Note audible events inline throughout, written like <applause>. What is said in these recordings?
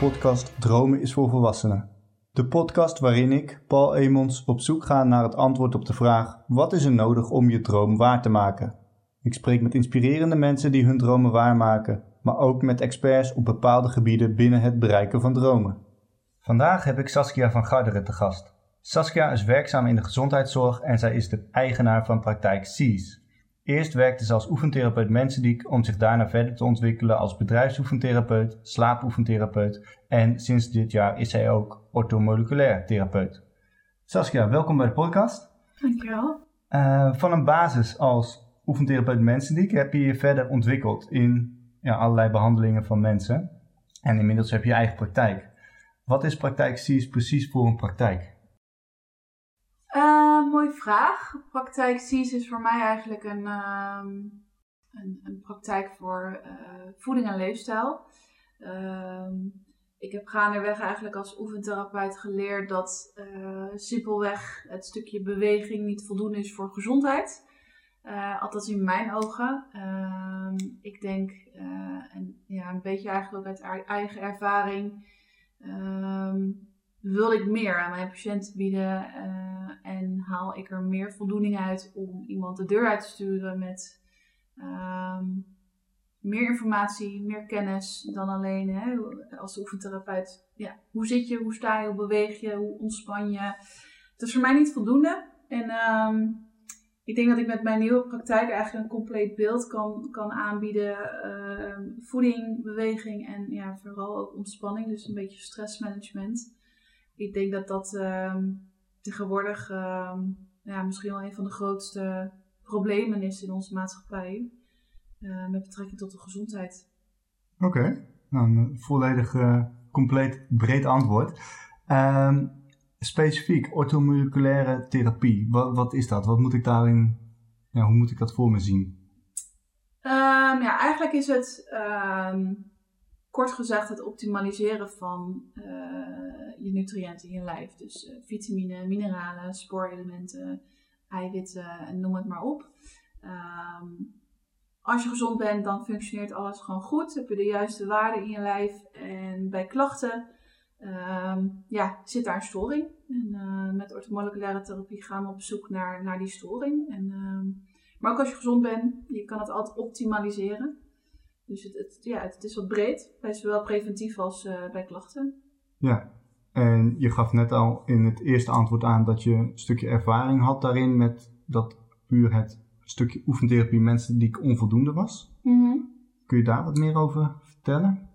Podcast Dromen is voor Volwassenen. De podcast waarin ik, Paul Emons, op zoek ga naar het antwoord op de vraag: wat is er nodig om je droom waar te maken? Ik spreek met inspirerende mensen die hun dromen waarmaken, maar ook met experts op bepaalde gebieden binnen het bereiken van dromen. Vandaag heb ik Saskia van Garderen te gast. Saskia is werkzaam in de gezondheidszorg en zij is de eigenaar van praktijk CIS. Eerst werkte ze als oefentherapeut mensendiek om zich daarna verder te ontwikkelen als bedrijfsoefentherapeut, slaapoefentherapeut en sinds dit jaar is zij ook orthomoleculair therapeut. Saskia, welkom bij de podcast. Dankjewel. Uh, van een basis als oefentherapeut mensendiek heb je je verder ontwikkeld in ja, allerlei behandelingen van mensen. En inmiddels heb je je eigen praktijk. Wat is praktijk precies voor een praktijk? Uh, mooie vraag. Praktijk is voor mij eigenlijk een, uh, een, een, praktijk voor uh, voeding en leefstijl. Ehm, ik heb gaandeweg eigenlijk als oefentherapeut geleerd dat eh, simpelweg het stukje beweging niet voldoende is voor gezondheid. Althans in mijn ogen. Ehm, ik denk, en ja, een beetje eigenlijk ook uit eigen ervaring, wil ik meer aan mijn patiënten bieden uh, en haal ik er meer voldoening uit om iemand de deur uit te sturen met um, meer informatie, meer kennis dan alleen hè, als oefentherapeut. Ja, hoe zit je, hoe sta je, hoe beweeg je, hoe ontspan je. Het is voor mij niet voldoende. En um, ik denk dat ik met mijn nieuwe praktijk eigenlijk een compleet beeld kan, kan aanbieden. Uh, voeding, beweging en ja, vooral ook ontspanning. Dus een beetje stressmanagement ik denk dat dat ehm, tegenwoordig ehm, ja, misschien wel een van de grootste problemen is in onze maatschappij. Uh, met betrekking tot de gezondheid. Oké, nou, een volledig uh, compleet breed antwoord. Uh, specifiek, orthomoleculaire therapie, wat, wat, is dat? Wat moet ik daarin, ja, hoe moet ik dat voor me zien? ja, eigenlijk is het kort gezegd het optimaliseren van uh, je nutriënten in je lijf. Dus uh, vitamine, mineralen, spoorelementen, eiwitten en noem het maar op. Um, als je gezond bent, dan functioneert alles gewoon goed. Heb je de juiste waarden in je lijf. En bij klachten um, ja, zit daar een storing. En uh, met orthomoleculaire therapie gaan we op zoek naar, naar die storing. En, um, maar ook als je gezond bent, je kan het altijd optimaliseren. Dus het, het, ja, het is wat breed, bij zowel preventief als uh, bij klachten. Ja, en je gaf net al in het eerste antwoord aan dat je een stukje ervaring had daarin met dat puur het stukje oefentherapie mensen die ik onvoldoende was. Mm -hmm. Kun je daar wat meer over vertellen?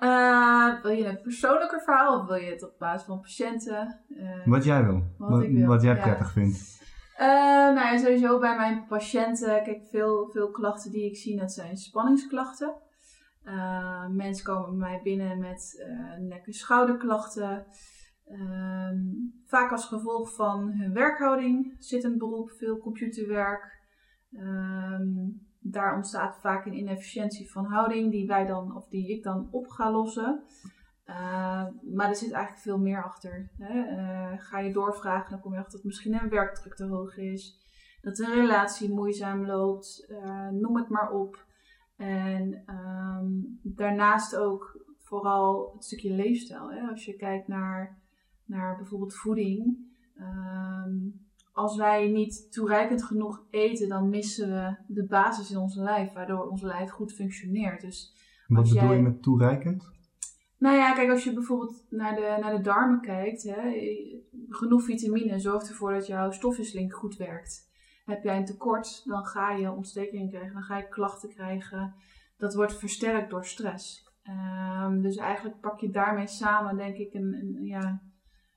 Uh, wil je een persoonlijker verhaal of wil je het op basis van patiënten? Uh, wat jij wil. Wat, wat, wil. wat jij prettig ja. vindt. Uh, nou sowieso bij mijn patiënten, kijk, veel, veel klachten die ik zie, dat zijn spanningsklachten. Uh, mensen komen bij mij binnen met uh, nek- en schouderklachten. Uh, vaak als gevolg van hun werkhouding, zittend beroep, veel computerwerk. Ehm, daar ontstaat vaak een inefficiëntie van houding die, wij dan, of die ik dan op ga lossen. Uh, maar er zit eigenlijk veel meer achter. Hè? Uh, ga je doorvragen, dan kom je achter dat misschien een werkdruk te hoog is. Dat een relatie moeizaam loopt. Uh, noem het maar op. En um, daarnaast ook vooral het stukje leefstijl. Hè? Als je kijkt naar, naar bijvoorbeeld voeding. Um, als wij niet toereikend genoeg eten, dan missen we de basis in ons lijf, waardoor ons lijf goed functioneert. Dus Wat bedoel jij... je met toereikend? Nou ja, kijk, als je bijvoorbeeld naar de, naar de darmen kijkt, hè, genoeg vitamine zorgt ervoor dat jouw stofwisseling goed werkt. Heb jij een tekort, dan ga je ontstekingen krijgen, dan ga je klachten krijgen. Dat wordt versterkt door stress. Um, dus eigenlijk pak je daarmee samen, denk ik, een, een ja,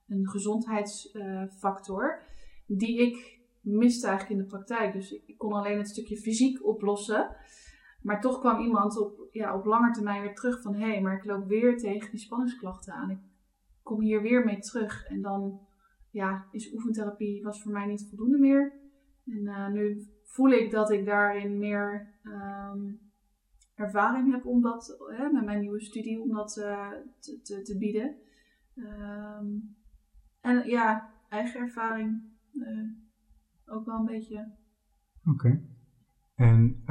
een gezondheidsfactor uh, die ik miste eigenlijk in de praktijk. Dus ik kon alleen het stukje fysiek oplossen. Maar toch kwam iemand op, ja, op lange termijn weer terug van hé, hey, maar ik loop weer tegen die spanningsklachten aan. Ik kom hier weer mee terug. En dan ja, is oefentherapie was voor mij niet voldoende meer. En uh, nu voel ik dat ik daarin meer um, ervaring heb om dat, hè, met mijn nieuwe studie, om dat uh, te, te, te, bieden. Um, en ja, eigen ervaring uh, ook wel een beetje. Oké. En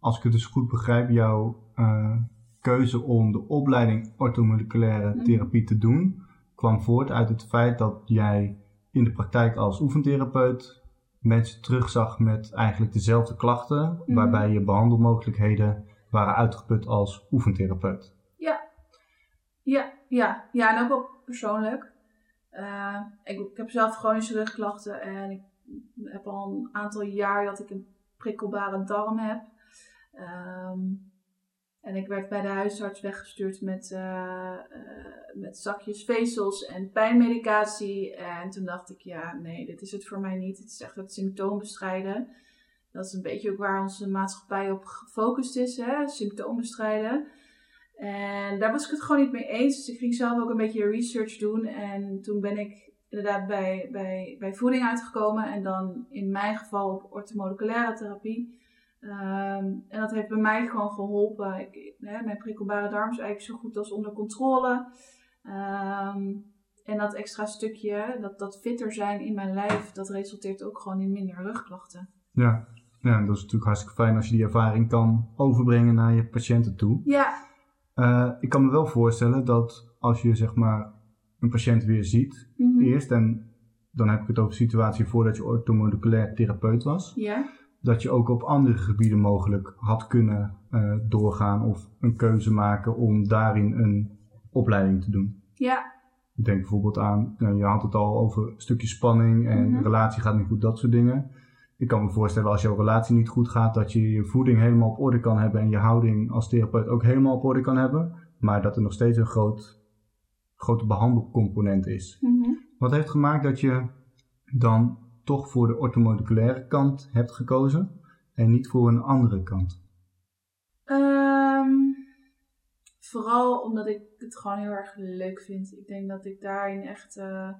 als ik het dus goed begrijp, jouw uh, keuze om de opleiding orthomoleculaire Mhm. therapie te doen kwam voort uit het feit dat jij in de praktijk als oefentherapeut mensen terugzag met eigenlijk dezelfde klachten, Mhm. waarbij je behandelmogelijkheden waren uitgeput als oefentherapeut. Ja, ja, ja, en ook wel persoonlijk. Eh, ik, ik heb zelf chronische rugklachten en ik heb al een aantal jaar dat ik een prikkelbare darm heb. Ehm, en ik werd bij de huisarts weggestuurd met, eh, eh, met zakjes vezels en pijnmedicatie. En toen dacht ik, ja, nee, dit is het voor mij niet. Het is echt het symptoom bestrijden. Dat is een beetje ook waar onze maatschappij op gefocust is, hè? symptoom bestrijden. En daar was ik het gewoon niet mee eens. Dus ik ging zelf ook een beetje research doen. En toen ben ik inderdaad bij, bij, bij voeding uitgekomen. En dan in mijn geval op orthomoleculaire therapie. Ehm, en dat heeft bij mij gewoon geholpen. Ik, hè, mijn prikkelbare darm is eigenlijk zo goed als onder controle. Ehm, en dat extra stukje, dat, dat fitter zijn in mijn lijf, dat resulteert ook gewoon in minder rugklachten. Ja. ja, en dat is natuurlijk hartstikke fijn als je die ervaring kan overbrengen naar je patiënten toe. Ja, Eh, ik kan me wel voorstellen dat als je zeg maar een patiënt weer ziet, mhm. eerst, en dan heb ik het over de situatie voordat je orthomoleculair therapeut was, ja, dat je ook op andere gebieden mogelijk had kunnen eh, doorgaan of een keuze maken om daarin een opleiding te doen. ja, Ik denk bijvoorbeeld aan, nou, je had het al over een stukje spanning en Mhm. relatie gaat niet goed, dat soort dingen. Ik kan me voorstellen als jouw relatie niet goed gaat, dat je je voeding helemaal op orde kan hebben en je houding als therapeut ook helemaal op orde kan hebben, maar dat er nog steeds een groot, grote behandelcomponent is. mhm. Wat heeft gemaakt dat je dan toch voor de orthomoleculaire kant hebt gekozen en niet voor een andere kant? Ehm, vooral omdat ik het gewoon heel erg leuk vind. Ik denk dat ik daarin echt. eh,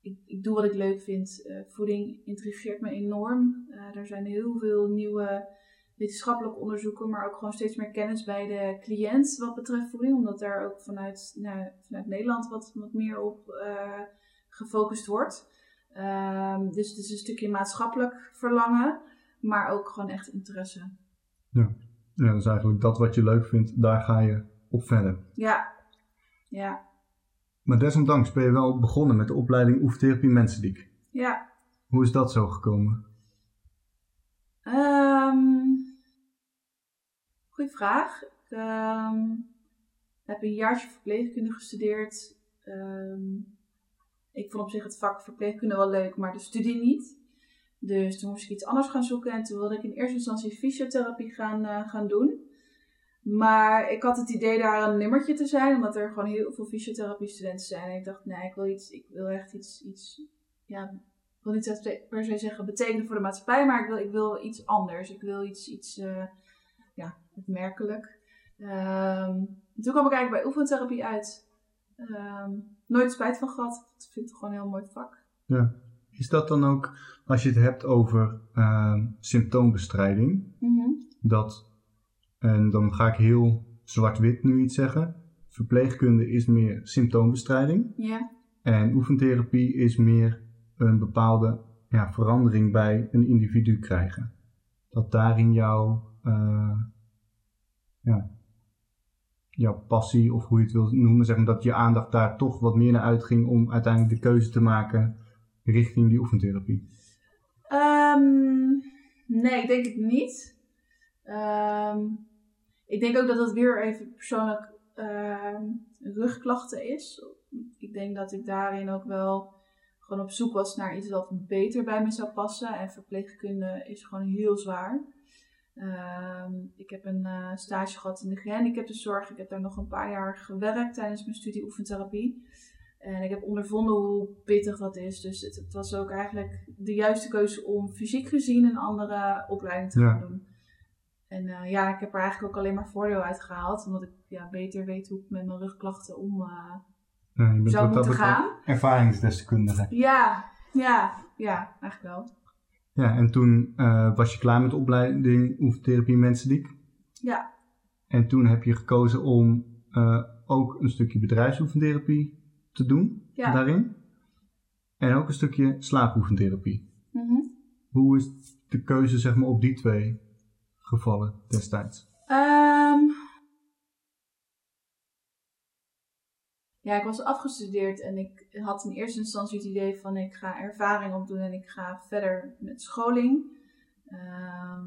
ik, ik doe wat ik leuk vind. Eh, voeding intrigeert me enorm. Eh, er zijn heel veel nieuwe wetenschappelijke onderzoeken, maar ook gewoon steeds meer kennis bij de cliënt wat betreft voeding. Omdat daar ook vanuit, nou, vanuit Nederland wat, wat meer op gefocust wordt. Ehm, dus het is een stukje maatschappelijk verlangen, maar ook gewoon echt interesse. Ja, dat is eigenlijk dat wat je leuk vindt, daar ga je op verder. Ja, ja, Maar desondanks ben je wel begonnen met de opleiding oefentherapie mensendiek. ja. Hoe is dat zo gekomen? Ehm goeie vraag. Ik ehm, heb een jaartje verpleegkunde gestudeerd. Ik vond op zich het vak verpleegkunde wel leuk, maar de studie niet. Dus toen moest ik iets anders gaan zoeken en toen wilde ik in eerste instantie fysiotherapie gaan, eh, gaan doen. Maar ik had het idee daar een nummertje te zijn, omdat er gewoon heel veel fysiotherapie studenten zijn. En ik dacht, nee, ik wil, iets, ik wil echt iets, iets ja, ik wil niet per se zeggen betekenen voor de maatschappij, maar ik wil, ik wil iets anders. Ik wil iets, iets eh, ja, opmerkelijk. Ehm, toen kwam ik eigenlijk bij oefentherapie uit. Ehm, nooit spijt van gehad. Ik vind het gewoon een heel mooi vak. Ja. Is dat dan ook, als je het hebt over ehm, symptoombestrijding, Mhm. dat, en dan ga ik heel zwart-wit nu iets zeggen, verpleegkunde is meer symptoombestrijding Ja. en oefentherapie is meer een bepaalde ja, verandering bij een individu krijgen. Dat daarin jouw, eh, ja, jouw passie, of hoe je het wil noemen, zeg maar, dat je aandacht daar toch wat meer naar uitging om uiteindelijk de keuze te maken richting die oefentherapie. Ehm, nee, ik denk het niet. Ehm, ik denk ook dat dat weer even persoonlijk ehm, rugklachten is. Ik denk dat ik daarin ook wel gewoon op zoek was naar iets wat beter bij me zou passen. En verpleegkunde is gewoon heel zwaar. Ehm, ik heb een eh, stage gehad in de gehandicaptenzorg. Ik heb daar nog een paar jaar gewerkt tijdens mijn studie oefentherapie. En ik heb ondervonden hoe pittig dat is. Dus het, het was ook eigenlijk de juiste keuze om fysiek gezien een andere opleiding te Ja. gaan doen. En eh, ja, ik heb er eigenlijk ook alleen maar voordeel uit gehaald. Omdat ik ja, beter weet hoe ik met mijn rugklachten om eh, Ja, je bent zou moeten gaan. Ervaringsdeskundige. Ja, ja, ja, eigenlijk wel. Ja, en toen eh, was je klaar met de opleiding oefentherapie mensendiek. Ja, En toen heb je gekozen om eh, ook een stukje bedrijfsoefentherapie te doen ja. daarin. En ook een stukje slaapoefentherapie. Mhm. Hoe is de keuze zeg maar, op die twee gevallen destijds? Ehm, ja, ik was afgestudeerd en ik had in eerste instantie het idee van ik ga ervaring opdoen en ik ga verder met scholing. Ehm,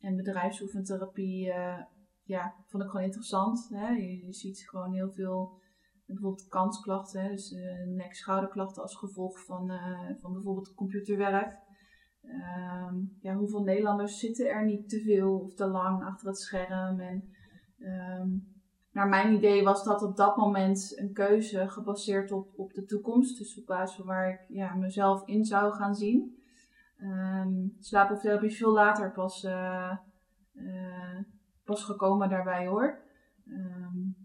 en bedrijfsoefentherapie, uh, ja, vond ik gewoon interessant. Hè? Je, ziet gewoon heel veel, bijvoorbeeld kansklachten, dus uh, nek-schouderklachten als gevolg van, uh, van bijvoorbeeld computerwerk. Ehm, ja, hoeveel Nederlanders zitten er niet te veel of te lang achter het scherm? En um, naar mijn idee was dat op dat moment een keuze gebaseerd op, op de toekomst. Dus op basis van waar ik ja, mezelf in zou gaan zien. Um, slaaptherapie is veel later pas, uh, uh, pas gekomen daarbij hoor. Um,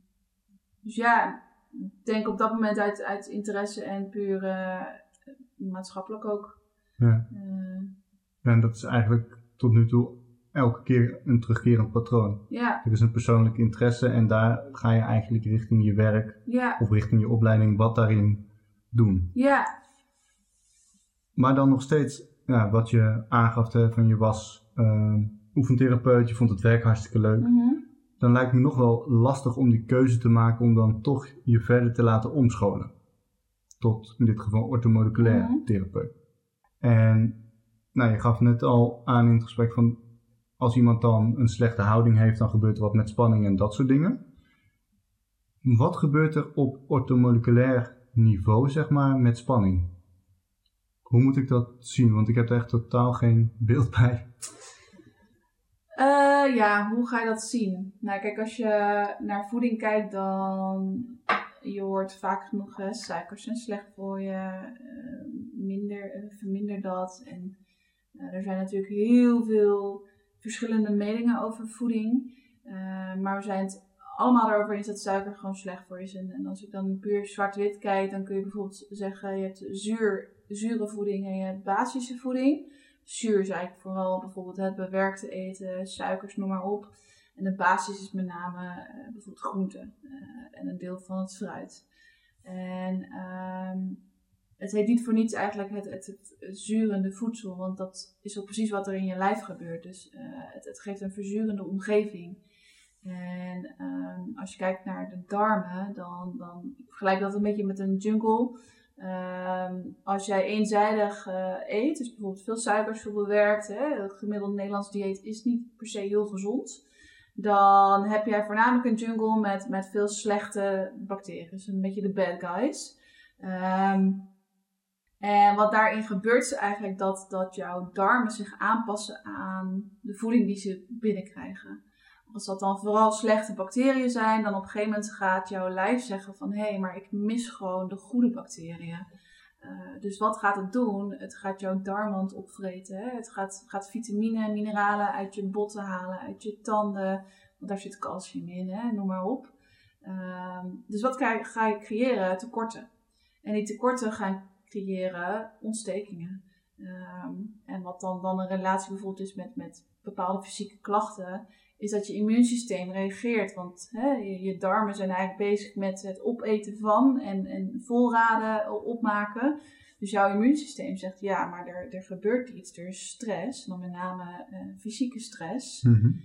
dus ja, ik denk op dat moment uit, uit interesse en puur uh, maatschappelijk ook. Ja. en dat is eigenlijk tot nu toe elke keer een terugkerend patroon. Ja. Er is een persoonlijk interesse en daar ga je eigenlijk richting je werk ja. of richting je opleiding wat daarin doen. Ja. Maar dan nog steeds, ja, wat je aangaf hè, van je was uh, oefentherapeut, je vond het werk hartstikke leuk. Mhm. Dan lijkt me nog wel lastig om die keuze te maken om dan toch je verder te laten omscholen. Tot in dit geval orthomoleculair Mhm. therapeut. En nou, je gaf net al aan in het gesprek van als iemand dan een slechte houding heeft, dan gebeurt er wat met spanning en dat soort dingen. Wat gebeurt er op orthomoleculair niveau, zeg maar, met spanning? Hoe moet ik dat zien? Want ik heb er echt totaal geen beeld <laughs> bij. Uh, ja, hoe ga je dat zien? Nou, kijk, als je naar voeding kijkt, dan je hoort vaak genoeg hè, suikers zijn slecht voor je, uh, minder, uh, verminder dat. En er zijn natuurlijk heel veel verschillende meningen over voeding. Uh, maar we zijn het allemaal erover eens dat suiker gewoon slecht voor is. En, en als ik dan puur zwart-wit kijk, dan kun je bijvoorbeeld zeggen: je hebt zuur, zure voeding en je hebt basische voeding. Zuur is eigenlijk vooral bijvoorbeeld het bewerkte eten, suikers, noem maar op. En de basis is met name uh, bijvoorbeeld groenten uh, en een deel van het fruit. En um, het heet niet voor niets eigenlijk het, het, zurende voedsel, want dat is ook precies wat er in je lijf gebeurt. Dus uh, het, geeft een verzurende omgeving. En um, als je kijkt naar de darmen, dan, dan vergelijk dat een beetje met een jungle. Um, als jij eenzijdig uh, eet, dus bijvoorbeeld veel suikers, veel bewerkt, hè, het gemiddeld Nederlands dieet is niet per se heel gezond. Dan heb jij voornamelijk een jungle met, met veel slechte bacteriën, dus een beetje de bad guys. Um, en wat daarin gebeurt is eigenlijk dat, dat jouw darmen zich aanpassen aan de voeding die ze binnenkrijgen. Als dat dan vooral slechte bacteriën zijn, dan op een gegeven moment gaat jouw lijf zeggen van hé, hey, maar ik mis gewoon de goede bacteriën. Uh, dus wat gaat het doen? Het gaat jouw darmwand opvreten. Hè? Het gaat, gaat vitamine en mineralen uit je botten halen, uit je tanden. Want daar zit calcium in, hè? noem maar op. Uh, dus wat ga je, ga creëren? Tekorten. En die tekorten gaan creëren ontstekingen. Um, en wat dan, dan een relatie bijvoorbeeld is met, met bepaalde fysieke klachten, is dat je immuunsysteem reageert. Want hè, je, je, darmen zijn eigenlijk bezig met het opeten van en, en voorraden opmaken. Dus jouw immuunsysteem zegt ja, maar er, er gebeurt iets, er is stress, dan met name uh, fysieke stress. -hmm.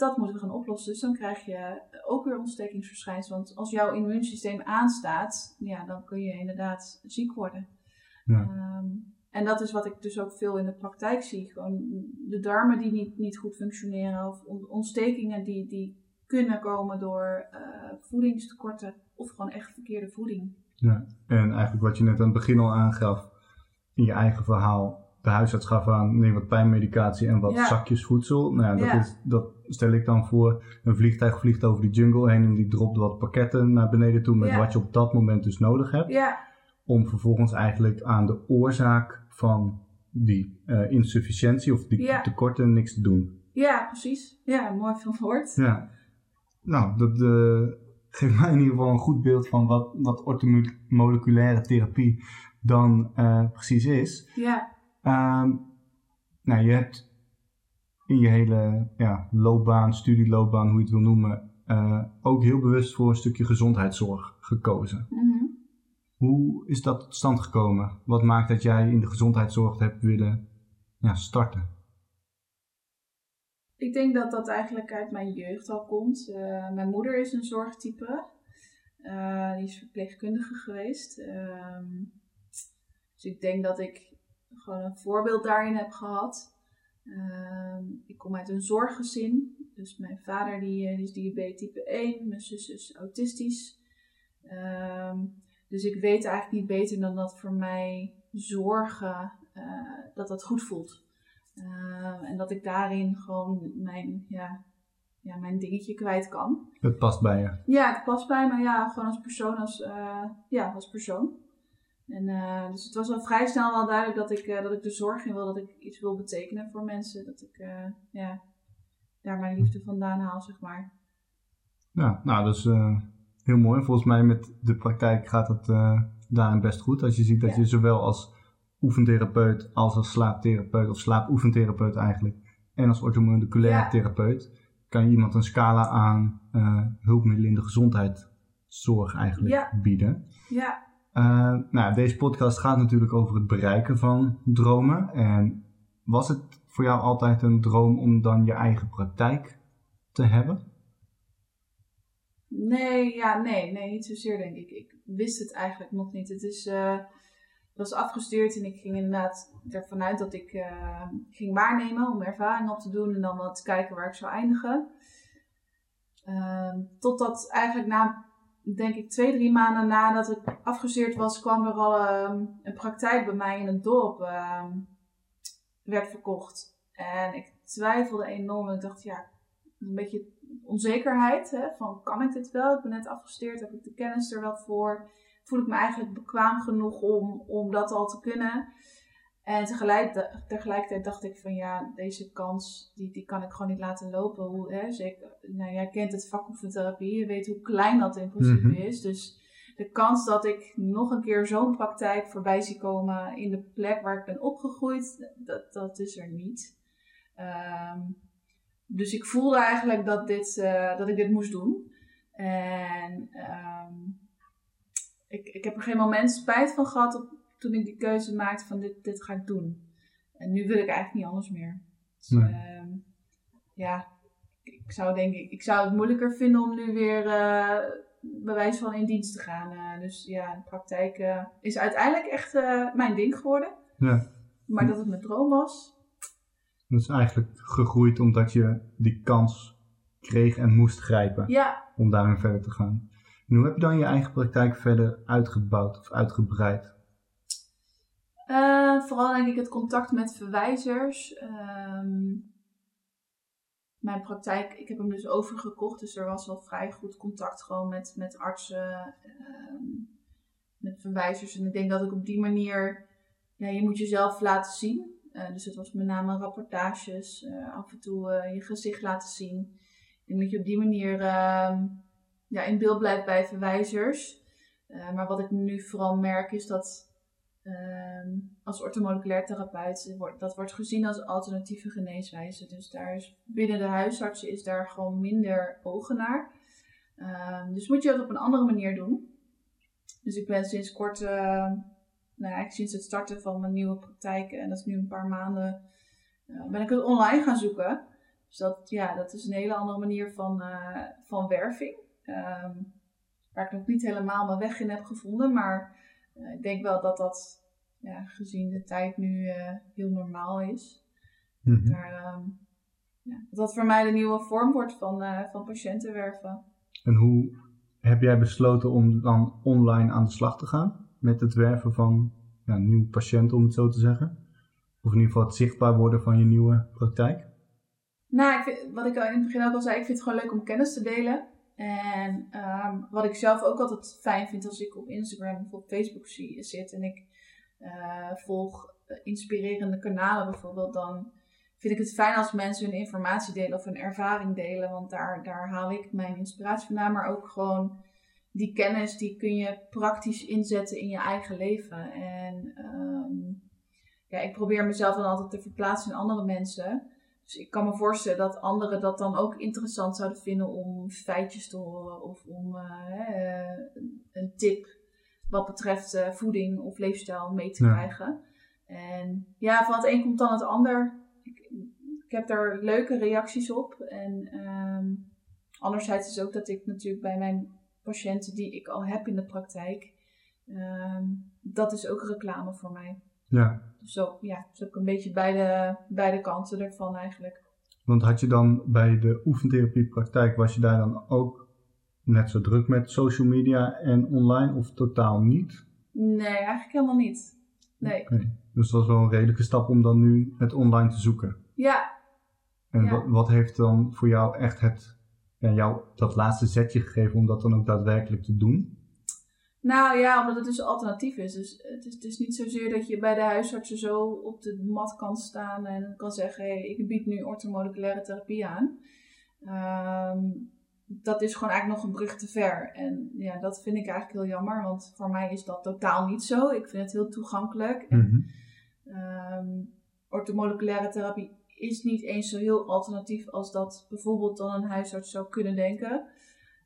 Dat moeten we gaan oplossen. Dus dan krijg je ook weer ontstekingsverschijnselen. Want als jouw immuunsysteem aanstaat, ja, dan kun je inderdaad ziek worden. Ja. Um, en dat is wat ik dus ook veel in de praktijk zie. Gewoon de darmen die niet, niet goed functioneren of ontstekingen die, die kunnen komen door uh, voedingstekorten of gewoon echt verkeerde voeding. Ja, en eigenlijk wat je net aan het begin al aangaf in je eigen verhaal. De huisarts gaf aan, neem wat pijnmedicatie en wat Ja. zakjes voedsel. Nou ja, dat, Ja. is, dat stel ik dan voor. Een vliegtuig vliegt over die jungle heen en die dropt wat pakketten naar beneden toe met Ja. wat je op dat moment dus nodig hebt. Ja, Om vervolgens eigenlijk aan de oorzaak van die eh, insufficiëntie of die Ja. tekorten niks te doen. ja precies. Ja, mooi verwoord. Ja, nou, dat eh, geeft mij in ieder geval een goed beeld van wat, wat orthomoleculaire therapie dan eh, precies is. Ja, Ehm, nou, je hebt in je hele ja, loopbaan, studieloopbaan, hoe je het wil noemen, eh, ook heel bewust voor een stukje gezondheidszorg gekozen. mhm. Hoe is dat tot stand gekomen? Wat maakt dat jij in de gezondheidszorg hebt willen ja, starten? Ik denk dat dat eigenlijk uit mijn jeugd al komt. Eh, mijn moeder is een zorgtype. Eh, die is verpleegkundige geweest. Ehm, dus ik denk dat ik gewoon een voorbeeld daarin heb gehad. Ehm, ik kom uit een zorggezin. Dus mijn vader die, die is diabetes type 1. Mijn zus is autistisch. Ehm, dus ik weet eigenlijk niet beter dan dat voor mij zorgen, uh, dat dat goed voelt. en dat ik daarin gewoon mijn, ja, ja, mijn dingetje kwijt kan. Het past bij je? Ja, het past bij me. Ja, gewoon als persoon. Als, uh, ja, als persoon. En, uh, dus het was al vrij snel wel duidelijk dat ik, uh, dat ik de zorg in wil. Dat ik iets wil betekenen voor mensen. Dat ik ja, daar mijn liefde vandaan haal, zeg maar. Ja, nou, dat is heel mooi. Volgens mij met de praktijk gaat het daarin best goed. Als je ziet dat je zowel als oefentherapeut als als slaaptherapeut, of slaapoefentherapeut eigenlijk, en als orthomoleculair ja. therapeut, kan je iemand een scala aan hulpmiddelen in de gezondheidszorg eigenlijk bieden. Ja. Uh, nou, deze podcast gaat natuurlijk over het bereiken van dromen. En was het voor jou altijd een droom om dan je eigen praktijk te hebben? Nee, ja, nee, nee, niet zozeer denk ik. Ik wist het eigenlijk nog niet. Het is, uh, was afgestuurd en ik ging inderdaad ervan uit dat ik uh, ging waarnemen om ervaring op te doen en dan wat te kijken waar ik zou eindigen. Uh, totdat eigenlijk na, denk ik, twee, drie maanden nadat ik afgestuurd was, kwam er al uh, een praktijk bij mij in het dorp, ehm, werd verkocht. En ik twijfelde enorm en ik dacht, ja, een beetje onzekerheid, hè, van kan ik dit wel? Ik ben net afgestuurd, heb ik de kennis er wel voor? voel ik me eigenlijk bekwaam genoeg om, om dat al te kunnen. En tegelijk, tegelijkertijd dacht ik van ja, deze kans die, die kan ik gewoon niet laten lopen. Hoe, hè, zeker, nou, jij kent het vak therapie, je weet hoe klein dat in principe mhm. is. Dus de kans dat ik nog een keer zo'n praktijk voorbij zie komen in de plek waar ik ben opgegroeid, dat, dat is er niet. Ehm, dus ik voelde eigenlijk dat, dit, uh, dat ik dit moest doen. En um, ik, ik heb er geen moment spijt van gehad op, toen ik die keuze maakte van dit, dit ga ik doen. En nu wil ik eigenlijk niet anders meer. Dus, ehm, ja, ik zou denk ik, ik zou het moeilijker vinden om nu weer uh, bewijs van in dienst te gaan. Uh, dus ja, de praktijk uh, is uiteindelijk echt mijn ding geworden. Ja. Maar dat het mijn droom was. Dat is eigenlijk gegroeid omdat je die kans kreeg en moest grijpen ja. om daarin verder te gaan. En hoe heb je dan je eigen praktijk verder uitgebouwd of uitgebreid? Uh, vooral denk ik het contact met verwijzers. Um, mijn praktijk, ik heb hem dus overgekocht, dus er was al vrij goed contact gewoon met, met artsen, um, met verwijzers. En ik denk dat ik op die manier, ja, je moet jezelf laten zien. Uh, dus het was met name rapportages, uh, af en toe je gezicht laten zien. En dat je op die manier ja, in beeld blijft bij verwijzers. Maar wat ik nu vooral merk is dat als orthomoleculair therapeut, dat wordt gezien als alternatieve geneeswijze. Dus daar is, binnen de huisartsen is daar gewoon minder ogen naar. Uh, dus moet je dat op een andere manier doen. Dus ik ben sinds kort, uh, nou eigenlijk sinds het starten van mijn nieuwe praktijk, en dat is nu een paar maanden, uh, ben ik het online gaan zoeken. Dus dat, ja, dat is een hele andere manier van, uh, van werving. Um, waar ik nog niet helemaal mijn weg in heb gevonden. Maar ik denk wel dat dat, ja, gezien de tijd nu, uh, heel normaal is. Mm -hmm. Um, ja, dat dat voor mij de nieuwe vorm wordt van, uh, van patiënten werven. En hoe heb jij besloten om dan online aan de slag te gaan? Met het werven van ja, nieuwe patiënten, om het zo te zeggen? Of in ieder geval het zichtbaar worden van je nieuwe praktijk? Nou, ik vind, wat ik al in het begin ook al zei, ik vind het gewoon leuk om kennis te delen. En um, wat ik zelf ook altijd fijn vind als ik op Instagram of op Facebook zie, zit en ik uh, volg inspirerende kanalen bijvoorbeeld, dan vind ik het fijn als mensen hun informatie delen of hun ervaring delen. Want daar, daar haal ik mijn inspiratie vandaan, maar ook gewoon die kennis die kun je praktisch inzetten in je eigen leven. En um, ja, ik probeer mezelf dan altijd te verplaatsen in andere mensen. Dus ik kan me voorstellen dat anderen dat dan ook interessant zouden vinden om feitjes te horen of om uh, een tip wat betreft uh, voeding of leefstijl mee te krijgen. En ja, van het een komt dan het ander. Ik, ik heb daar leuke reacties op. En um, anderzijds is ook dat ik natuurlijk bij mijn patiënten die ik al heb in de praktijk. Ehm, dat is ook reclame voor mij. Ja. Dus zo, ja, dus ook een beetje beide, beide kanten ervan eigenlijk. Want had je dan bij de oefentherapiepraktijk, was je daar dan ook net zo druk met social media en online of totaal niet? Nee, eigenlijk helemaal niet. Nee. Dus dat was wel een redelijke stap om dan nu het online te zoeken. Ja, En Ja. wat, wat heeft dan voor jou echt het, ja, jou dat laatste zetje gegeven om dat dan ook daadwerkelijk te doen? nou ja, omdat het dus alternatief is. Dus het is, het is niet zozeer dat je bij de huisartsen zo op de mat kan staan en kan zeggen: hé, ik bied nu orthomoleculaire therapie aan. Ehm, dat is gewoon eigenlijk nog een brug te ver. En ja, dat vind ik eigenlijk heel jammer, want voor mij is dat totaal niet zo. Ik vind het heel toegankelijk. Ehm orthomoleculaire therapie is niet eens zo heel alternatief als dat bijvoorbeeld dan een huisarts zou kunnen denken.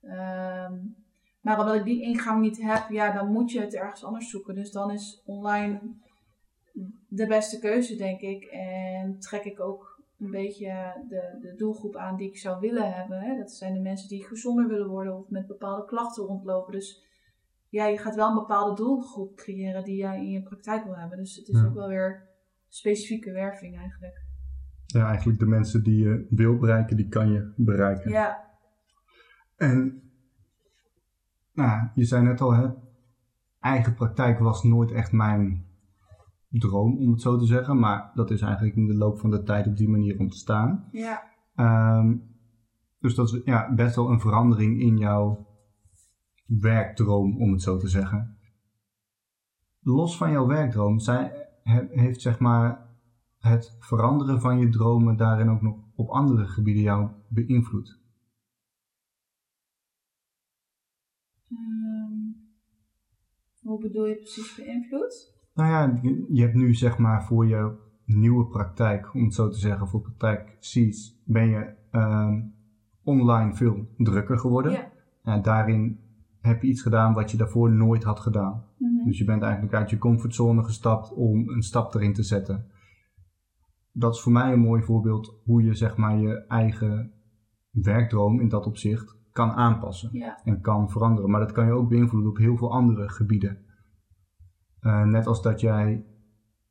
Ehm, maar omdat ik die ingang niet heb, ja, dan moet je het ergens anders zoeken. Dus dan is online de beste keuze, denk ik. En trek ik ook een beetje de, de doelgroep aan die ik zou willen hebben. Hè. Dat zijn de mensen die gezonder willen worden of met bepaalde klachten rondlopen. Dus ja, je gaat wel een bepaalde doelgroep creëren die jij in je praktijk wil hebben. Dus het is Ja. ook wel weer specifieke werving eigenlijk. Ja, eigenlijk de mensen die je wil bereiken, die kan je bereiken. Ja, En nou, je zei net al, hè, eigen praktijk was nooit echt mijn droom, om het zo te zeggen. Maar dat is eigenlijk in de loop van de tijd op die manier ontstaan. ja. Ehm, dus dat is ja, best wel een verandering in jouw werkdroom, om het zo te zeggen. Los van jouw werkdroom, heeft zeg maar het veranderen van je dromen daarin ook nog op andere gebieden jou beïnvloed? Ehm, hoe bedoel je precies beïnvloed? Nou ja, je, hebt nu zeg maar voor je nieuwe praktijk, om het zo te zeggen, voor praktijk Seeds, ben je ehm, online veel drukker geworden. Ja. En daarin heb je iets gedaan wat je daarvoor nooit had gedaan. Mhm. Dus je bent eigenlijk uit je comfortzone gestapt om een stap erin te zetten. Dat is voor mij een mooi voorbeeld hoe je zeg maar je eigen werkdroom in dat opzicht kan aanpassen Ja, en kan veranderen. Maar dat kan je ook beïnvloeden op heel veel andere gebieden. Eh, net als dat jij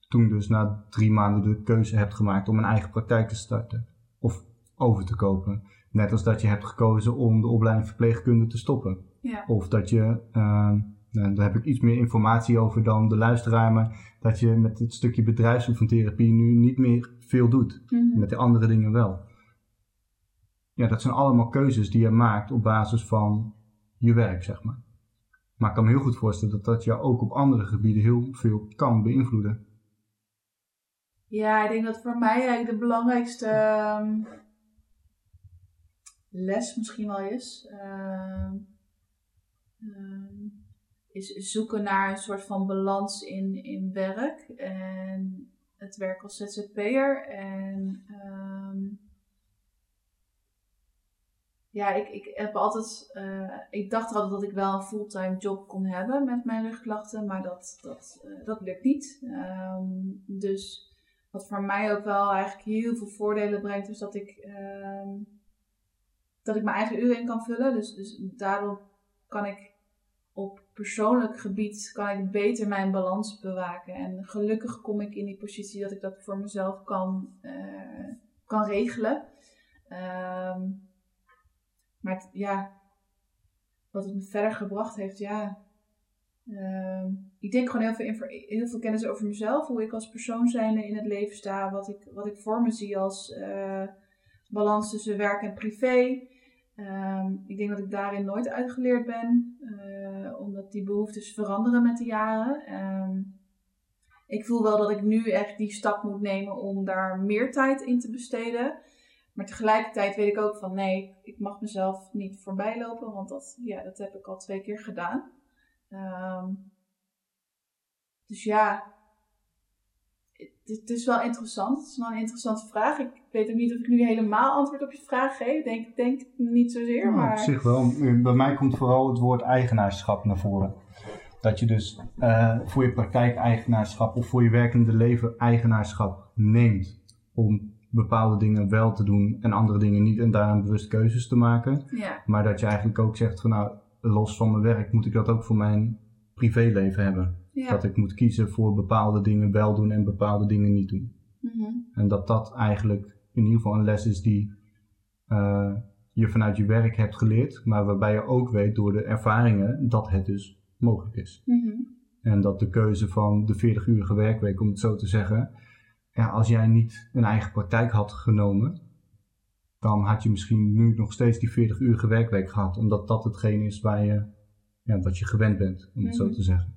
toen dus na drie maanden de keuze hebt gemaakt om een eigen praktijk te starten of over te kopen. Net als dat je hebt gekozen om de opleiding verpleegkunde te stoppen. ja, Of dat je, ehm, nou, daar heb ik iets meer informatie over dan de luisteraar, maar dat je met het stukje bedrijfsoefentherapie nu niet meer veel doet. Mhm. Met de andere dingen wel. Ja, dat zijn allemaal keuzes die je maakt op basis van je werk, zeg maar. Maar ik kan me heel goed voorstellen dat dat jou ook op andere gebieden heel veel kan beïnvloeden. Ja, ik denk dat voor mij eigenlijk de belangrijkste ehm, les misschien wel is. ehm, ehm, is zoeken naar een soort van balans in, in werk en het werk als ZZP'er. En ehm, ja, ik, ik heb altijd, eh, ik dacht altijd dat ik wel een fulltime job kon hebben met mijn rugklachten, maar dat, dat, eh, dat lukt niet. Ehm, dus wat voor mij ook wel eigenlijk heel veel voordelen brengt, is dat ik, ehm, dat ik mijn eigen uren in kan vullen. Dus, dus daardoor kan ik op persoonlijk gebied kan ik beter mijn balans bewaken. En gelukkig kom ik in die positie dat ik dat voor mezelf kan, eh, kan regelen. Ehm, maar ja, wat het me verder gebracht heeft, ja. Ehm, ik denk gewoon heel veel, heel veel kennis over mezelf, hoe ik als persoon zijnde in het leven sta, wat ik, wat ik voor me zie als eh, balans tussen werk en privé. Ehm, ik denk dat ik daarin nooit uitgeleerd ben, eh, omdat die behoeftes veranderen met de jaren. Ehm, ik voel wel dat ik nu echt die stap moet nemen om daar meer tijd in te besteden. Maar tegelijkertijd weet ik ook van nee, ik mag mezelf niet voorbij lopen, want dat, ja, dat heb ik al twee keer gedaan. Ehm, dus ja, het, het is wel interessant. Het is wel een interessante vraag. Ik weet ook niet of ik nu helemaal antwoord op je vraag geef. Denk, denk niet zozeer. Nou, maar... Op zich wel. <laughs> Bij mij komt vooral het woord eigenaarschap naar voren. Dat je dus eh, voor je praktijk eigenaarschap of voor je werkende leven eigenaarschap neemt. Om bepaalde dingen wel te doen en andere dingen niet. En daarin bewust keuzes te maken. Ja, Maar dat je eigenlijk ook zegt van nou, los van mijn werk moet ik dat ook voor mijn privéleven hebben. Ja. Dat ik moet kiezen voor bepaalde dingen wel doen en bepaalde dingen niet doen. Mhm. En dat dat eigenlijk in ieder geval een les is die eh, je vanuit je werk hebt geleerd, maar waarbij je ook weet door de ervaringen dat het dus mogelijk is. Mhm. En dat de keuze van de 40-urige werkweek, om het zo te zeggen, ja, als jij niet een eigen praktijk had genomen, dan had je misschien nu nog steeds die 40-urige werkweek gehad, omdat dat hetgeen is waar je, ja, wat je gewend bent, om het zo Mhm. te zeggen.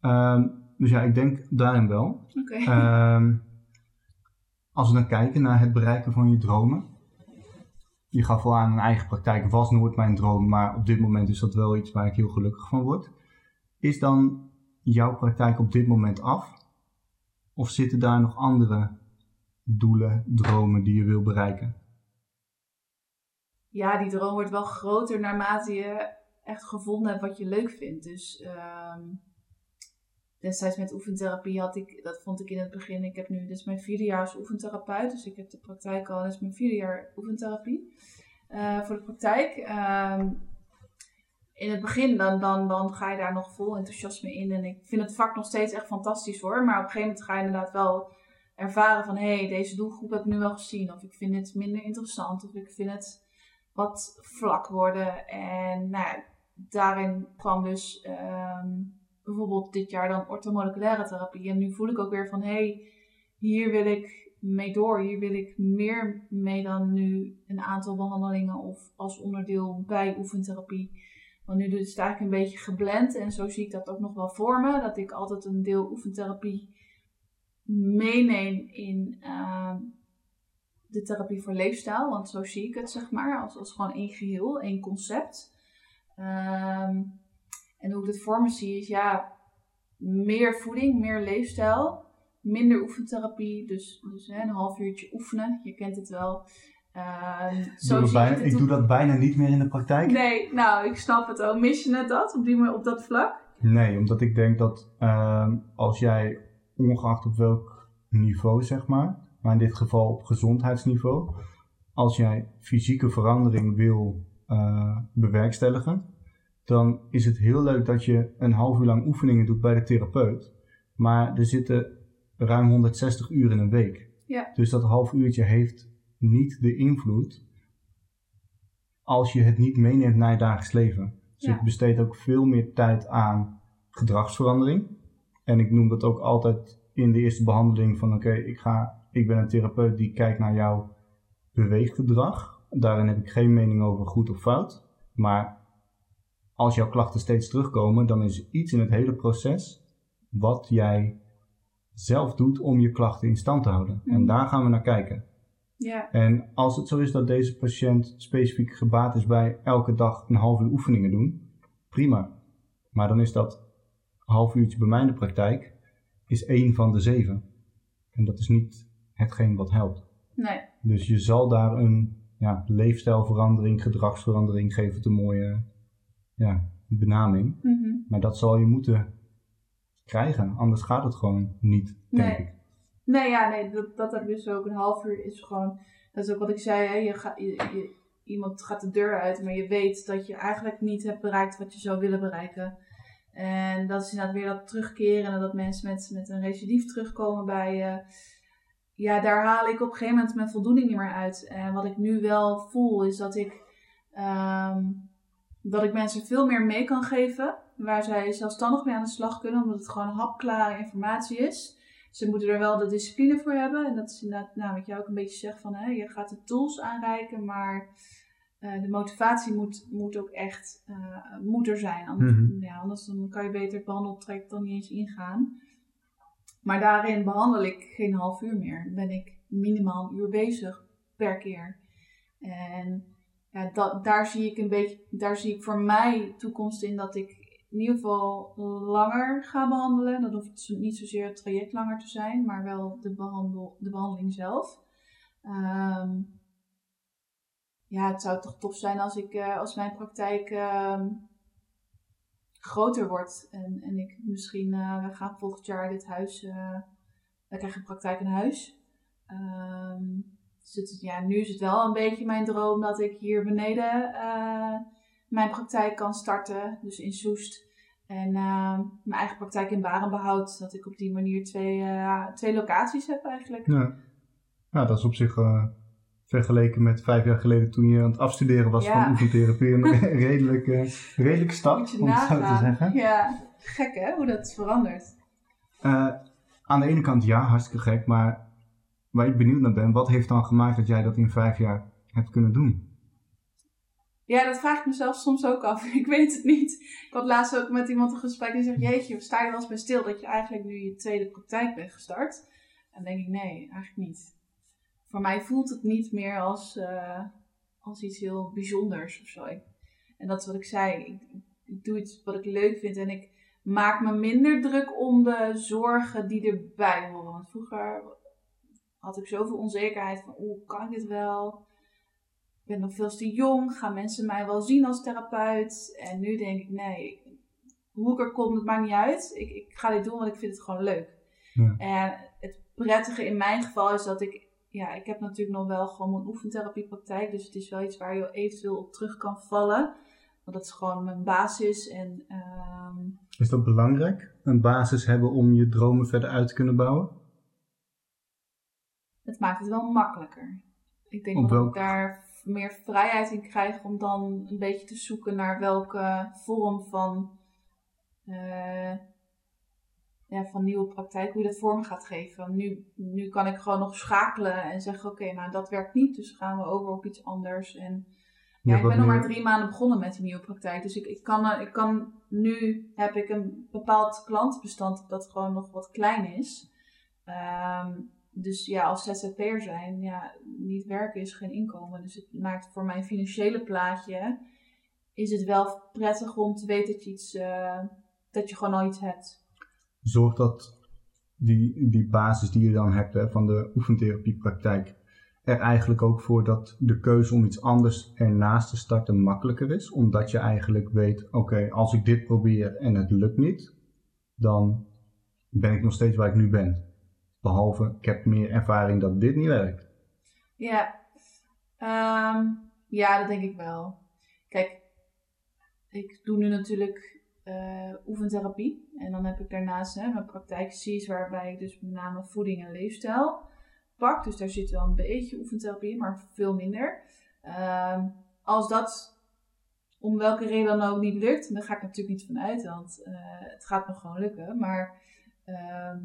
Ehm, dus ja, ik denk daarin wel. <laughs> Ehm, als we dan kijken naar het bereiken van je dromen. Je gaf al aan, een eigen praktijk was nooit mijn droom, maar op dit moment is dat wel iets waar ik heel gelukkig van word. Is dan jouw praktijk op dit moment af? Of zitten daar nog andere doelen, dromen die je wil bereiken? ja, die droom wordt wel groter naarmate je echt gevonden hebt wat je leuk vindt. Dus ehm, destijds met oefentherapie had ik, dat vond ik in het begin, ik heb nu, is mijn vierde jaar als oefentherapeut, dus ik heb de praktijk al, is mijn vierde jaar oefentherapie eh, voor de praktijk. Ehm, in het begin dan, dan, dan ga je daar nog vol enthousiasme in en ik vind het vak nog steeds echt fantastisch hoor, maar op een gegeven moment ga je inderdaad wel ervaren van hé, hey, deze doelgroep heb ik nu wel gezien of ik vind het minder interessant of ik vind het wat vlak worden. En nou ja, daarin kwam dus ehm, bijvoorbeeld dit jaar dan orthomoleculaire therapie. En nu voel ik ook weer van hé, hey, hier wil ik mee door. Hier wil ik meer mee dan nu een aantal behandelingen of als onderdeel bij oefentherapie. Want nu is het eigenlijk een beetje geblend en zo zie ik dat ook nog wel voor me. Dat ik altijd een deel oefentherapie meeneem in ehm, de therapie voor leefstijl. Want zo zie ik het, zeg maar, als, als gewoon één geheel, één concept. Ehm, en hoe ik het voor me zie is, ja, meer voeding, meer leefstijl, minder oefentherapie. Dus, dus hè, een half uurtje oefenen, je kent het wel. Ehm, Ik zo doe, dat zie bijna, ik doe dat bijna niet meer in de praktijk. Nee, nou, ik snap het ook. Mis je net dat op, die, op dat vlak? Nee, omdat ik denk dat ehm, als jij, ongeacht op welk niveau zeg maar, maar in dit geval op gezondheidsniveau, als jij fysieke verandering wil eh, bewerkstelligen, dan is het heel leuk dat je een half uur lang oefeningen doet bij de therapeut, maar er zitten ruim 160 uur in een week. Ja. Dus dat half uurtje heeft niet de invloed als je het niet meeneemt naar je dagelijks leven. Dus Ja. ik besteed ook veel meer tijd aan gedragsverandering. En ik noem dat ook altijd in de eerste behandeling van oké, ik ga, ik ben een therapeut die kijkt naar jouw beweeggedrag. Daarin heb ik geen mening over goed of fout. Maar als jouw klachten steeds terugkomen, dan is er iets in het hele proces wat jij zelf doet om je klachten in stand te houden. En Mhm. daar gaan we naar kijken. Ja, En als het zo is dat deze patiënt specifiek gebaat is bij elke dag een half uur oefeningen doen, prima. Maar dan is dat half uurtje bij mij in de praktijk is één van de zeven. En dat is niet hetgeen wat helpt. nee. Dus je zal daar een ja, leefstijlverandering, gedragsverandering, geef het een mooie ja, benaming. Mhm. Maar dat zal je moeten krijgen, anders gaat het gewoon niet, denk Nee. ik. Nee, ja, nee, dat, dat ik dus ook. Een half uur is gewoon, dat is ook wat ik zei, hè, je, je- iemand gaat de deur uit, maar je weet dat je eigenlijk niet hebt bereikt wat je zou willen bereiken. En dat is inderdaad weer dat terugkeren en dat mensen met, met een recidief terugkomen bij je. Ja, daar haal ik op een gegeven moment mijn voldoening niet meer uit. En wat ik nu wel voel is dat ik, ehm, dat ik mensen veel meer mee kan geven. Waar zij zelfstandig mee aan de slag kunnen, omdat het gewoon hapklare informatie is. Ze moeten er wel de discipline voor hebben. En dat is inderdaad, nou, wat jij ook een beetje zegt van, hè, je gaat de tools aanreiken, maar eh, de motivatie moet, moet ook echt eh, moet er zijn. Anders, Mhm. ja, anders dan kan je beter het behandeltraject dan niet eens ingaan. Maar daarin behandel ik geen half uur meer. Dan ben ik minimaal een uur bezig per keer. En ja, dat, daar zie ik een beetje, daar zie ik voor mij toekomst in dat ik in ieder geval langer ga behandelen. Dat hoeft niet zozeer het traject langer te zijn, maar wel de, behandel, de behandeling zelf. Ehm, ja, het zou toch tof zijn als, ik, eh, als mijn praktijk ehm, groter wordt. En, en ik misschien, eh, we gaan volgend jaar dit huis, eh we krijgen een praktijk in huis. Ehm, dus het, ja, nu is het wel een beetje mijn droom dat ik hier beneden eh, mijn praktijk kan starten, dus in Soest. En uh, mijn eigen praktijk in Barenbehoud, dat ik op die manier twee, uh, twee locaties heb eigenlijk. Ja, dat is op zich uh, vergeleken met vijf jaar geleden toen je aan het afstuderen was ja. van oefentherapie een <laughs> redelijk, redelijke stap, om het zo te zeggen. Ja, gek hè, hoe dat verandert. aan de ene kant ja, hartstikke gek, maar waar ik benieuwd naar ben, wat heeft dan gemaakt dat jij dat in vijf jaar hebt kunnen doen? Ja, dat vraag ik mezelf soms ook af. <laughs> Ik weet het niet. Ik had laatst ook met iemand een gesprek die zegt: Jeetje, sta je wel eens bij stil dat je eigenlijk nu je tweede praktijk bent gestart? En dan denk ik: Nee, eigenlijk niet. Voor mij voelt het niet meer als, uh, als iets heel bijzonders of zo. en dat is wat ik zei. Ik, ik doe iets wat ik leuk vind en ik maak me minder druk om de zorgen die erbij horen. Want vroeger had ik zoveel onzekerheid van: Oeh, kan ik dit wel? Ik ben nog veel te jong, gaan mensen mij wel zien als therapeut? En nu denk ik, nee, hoe ik er kom, het maakt niet uit. Ik, ik ga dit doen, want ik vind het gewoon leuk. Ja. En het prettige in mijn geval is dat ik, ja, ik heb natuurlijk nog wel gewoon mijn oefentherapiepraktijk. Dus het is wel iets waar je eventueel op terug kan vallen. Want dat is gewoon mijn basis. En, ehm, Is dat belangrijk? Een basis hebben om je dromen verder uit te kunnen bouwen? Het maakt het wel makkelijker. Ik denk dat ik daar meer vrijheid in krijg om dan een beetje te zoeken naar welke vorm van, uh, ja, van nieuwe praktijk, hoe je dat vorm gaat geven. Nu, nu kan ik gewoon nog schakelen en zeggen: Oké, nou dat werkt niet, dus gaan we over op iets anders. En ja, ik ben nog maar drie maanden begonnen met die nieuwe praktijk. Dus ik, ik, kan, ik kan nu heb ik een bepaald klantenbestand dat gewoon nog wat klein is. Um, dus ja, als ZZP'er zijn, ja, niet werken is geen inkomen. Dus het maakt voor mijn financiële plaatje, is het wel prettig om te weten dat je, iets, uh, dat je gewoon al iets hebt. Zorg dat die, die basis die je dan hebt van de oefentherapiepraktijk er eigenlijk ook voor dat de keuze om iets anders ernaast te starten makkelijker is. Omdat je eigenlijk weet, oké, als ik dit probeer en het lukt niet, dan ben ik nog steeds waar ik nu ben. Behalve, ik heb meer ervaring dat dit niet werkt. Ja, ehm, ja dat denk ik wel. Kijk, ik doe nu natuurlijk uh, oefentherapie. En dan heb ik daarnaast hè, mijn praktijksessies waarbij ik dus met name voeding en leefstijl pak. Dus daar zit wel een beetje oefentherapie in, maar veel minder. Um, als dat om welke reden dan ook niet lukt, dan ga ik natuurlijk niet vanuit, want uh, het gaat me gewoon lukken. Maar Ehm,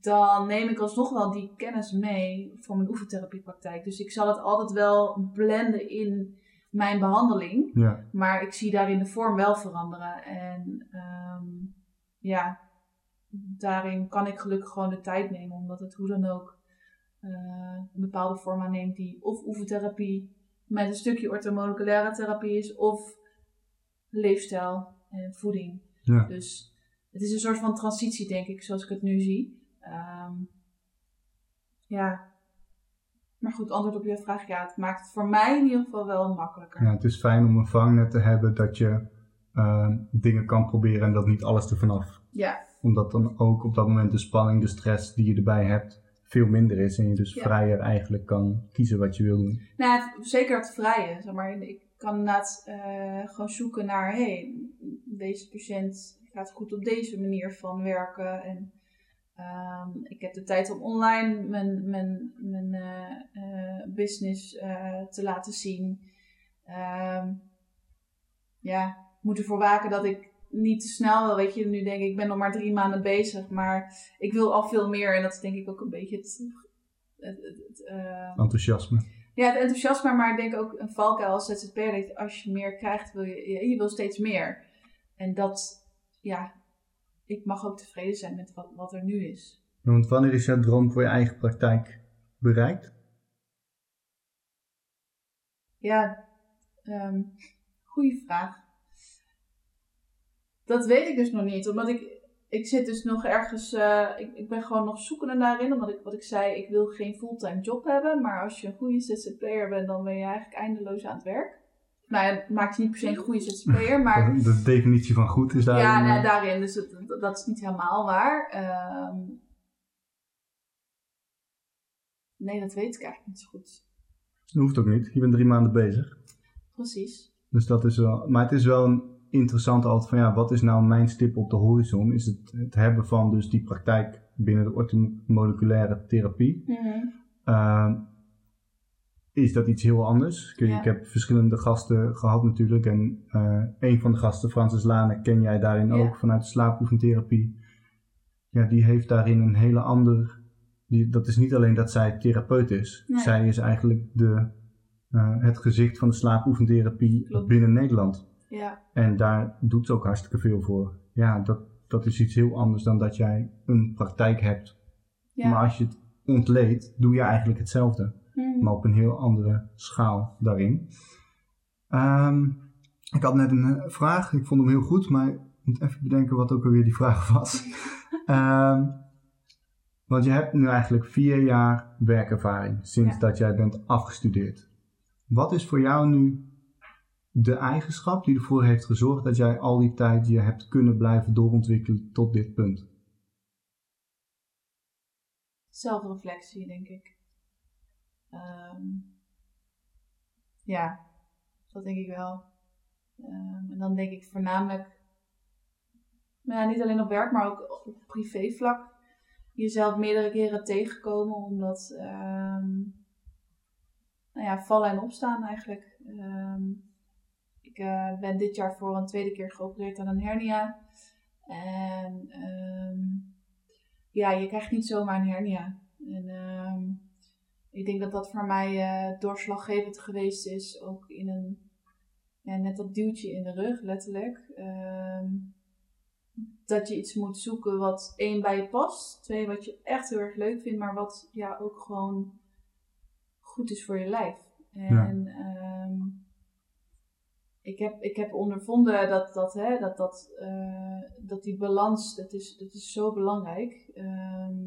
dan neem ik alsnog wel die kennis mee voor mijn oefentherapiepraktijk. Dus ik zal het altijd wel blenden in mijn behandeling. Ja. Maar ik zie daarin de vorm wel veranderen. En ehm, ja, daarin kan ik gelukkig gewoon de tijd nemen. Omdat het hoe dan ook uh, een bepaalde vorm aanneemt die of oefentherapie met een stukje orthomoleculaire therapie is. Of leefstijl en voeding. Ja. Dus het is een soort van transitie, denk ik, zoals ik het nu zie. Um, ja. Maar goed, antwoord op je vraag, ja, het maakt het voor mij in ieder geval wel makkelijker. Ja, het is fijn om een vangnet te hebben dat je uh, dingen kan proberen en dat niet alles er vanaf. Ja. Omdat dan ook op dat moment de spanning, de stress die je erbij hebt, veel minder is en je dus vrijer eigenlijk kan kiezen wat je wil doen. Nou, zeker het vrije. Zeg maar. Ik kan inderdaad uh, gewoon zoeken naar, hey, deze patiënt gaat goed op deze manier van werken. En um, ik heb de tijd om online mijn, mijn, mijn uh, business uh, te laten zien. Um, ja, moet ervoor waken dat ik niet te snel wil. Weet je, nu denk ik, ik ben nog maar drie maanden bezig. Maar ik wil al veel meer. En dat is denk ik ook een beetje het... het, het uh, enthousiasme. Ja, het enthousiasme, maar ik denk ook een valkuil als ZZP'er. Dat als je meer krijgt, wil je, je wil steeds meer. En dat, ja, ik mag ook tevreden zijn met wat, wat er nu is. Want wanneer is jouw droom voor je eigen praktijk bereikt? Ja, um, goede vraag. Dat weet ik dus nog niet, omdat ik, ik zit dus nog ergens, uh, ik, ik ben gewoon nog zoekende daarin, omdat ik, wat ik zei, ik wil geen fulltime job hebben, maar als je een goede ZZP'er bent, dan ben je eigenlijk eindeloos aan het werk nou ja, het maakt je niet per se een goede ZZP'er, maar... De definitie van goed is daarin... Ja, nou, daarin, dus dat is niet helemaal waar. Um, nee, dat weet ik eigenlijk niet zo goed. Dat hoeft ook niet, je bent drie maanden bezig. Precies. Dus dat is wel, maar het is wel een interessante altijd van ja, wat is nou mijn stip op de horizon? Is het het hebben van dus die praktijk binnen de orthomoleculaire therapie? Mhm. Ehm, is dat iets heel anders? Ik, Ja. ik heb verschillende gasten gehad natuurlijk. En eh, een van de gasten, Francis Lane, ken jij daarin Ja. ook vanuit de slaapoefentherapie. Ja, die heeft daarin een hele ander... Die, dat is niet alleen dat zij therapeut is. Nee. Zij is eigenlijk de, eh, het gezicht van de slaapoefentherapie Klopt. binnen Nederland. Ja, En daar doet ze ook hartstikke veel voor. Ja, dat, dat is iets heel anders dan dat jij een praktijk hebt. ja. Maar als je het ontleedt, doe je eigenlijk hetzelfde Mhm. maar op een heel andere schaal daarin. Ehm, ik had net een eh, vraag, ik vond hem heel goed, maar ik moet even bedenken wat ook alweer die vraag was. <laughs> Ehm, want je hebt nu eigenlijk vier jaar werkervaring sinds Ja. dat jij bent afgestudeerd. Wat is voor jou nu de eigenschap die ervoor heeft gezorgd dat jij al die tijd je hebt kunnen blijven doorontwikkelen tot dit punt? Zelfreflectie, denk ik. Ehm, ja, dat denk ik wel. Ehm, en dan denk ik voornamelijk, nou ja, niet alleen op werk, maar ook op privévlak, jezelf meerdere keren tegenkomen, omdat, ehm, nou ja, vallen en opstaan eigenlijk. Ik eh, ben dit jaar voor een tweede keer geopereerd aan een hernia. En ja, je krijgt niet zomaar een hernia. En ehm, ik denk dat dat voor mij eh, doorslaggevend geweest is, ook in een, ja, net dat duwtje in de rug, letterlijk. Ehm, dat je iets moet zoeken wat één bij je past, twee wat je echt heel erg leuk vindt, maar wat ja ook gewoon goed is voor je lijf. En ehm, ik, heb, ik heb ondervonden dat, dat, hè, dat, dat, eh, dat die balans, dat is, dat is zo belangrijk. Ehm,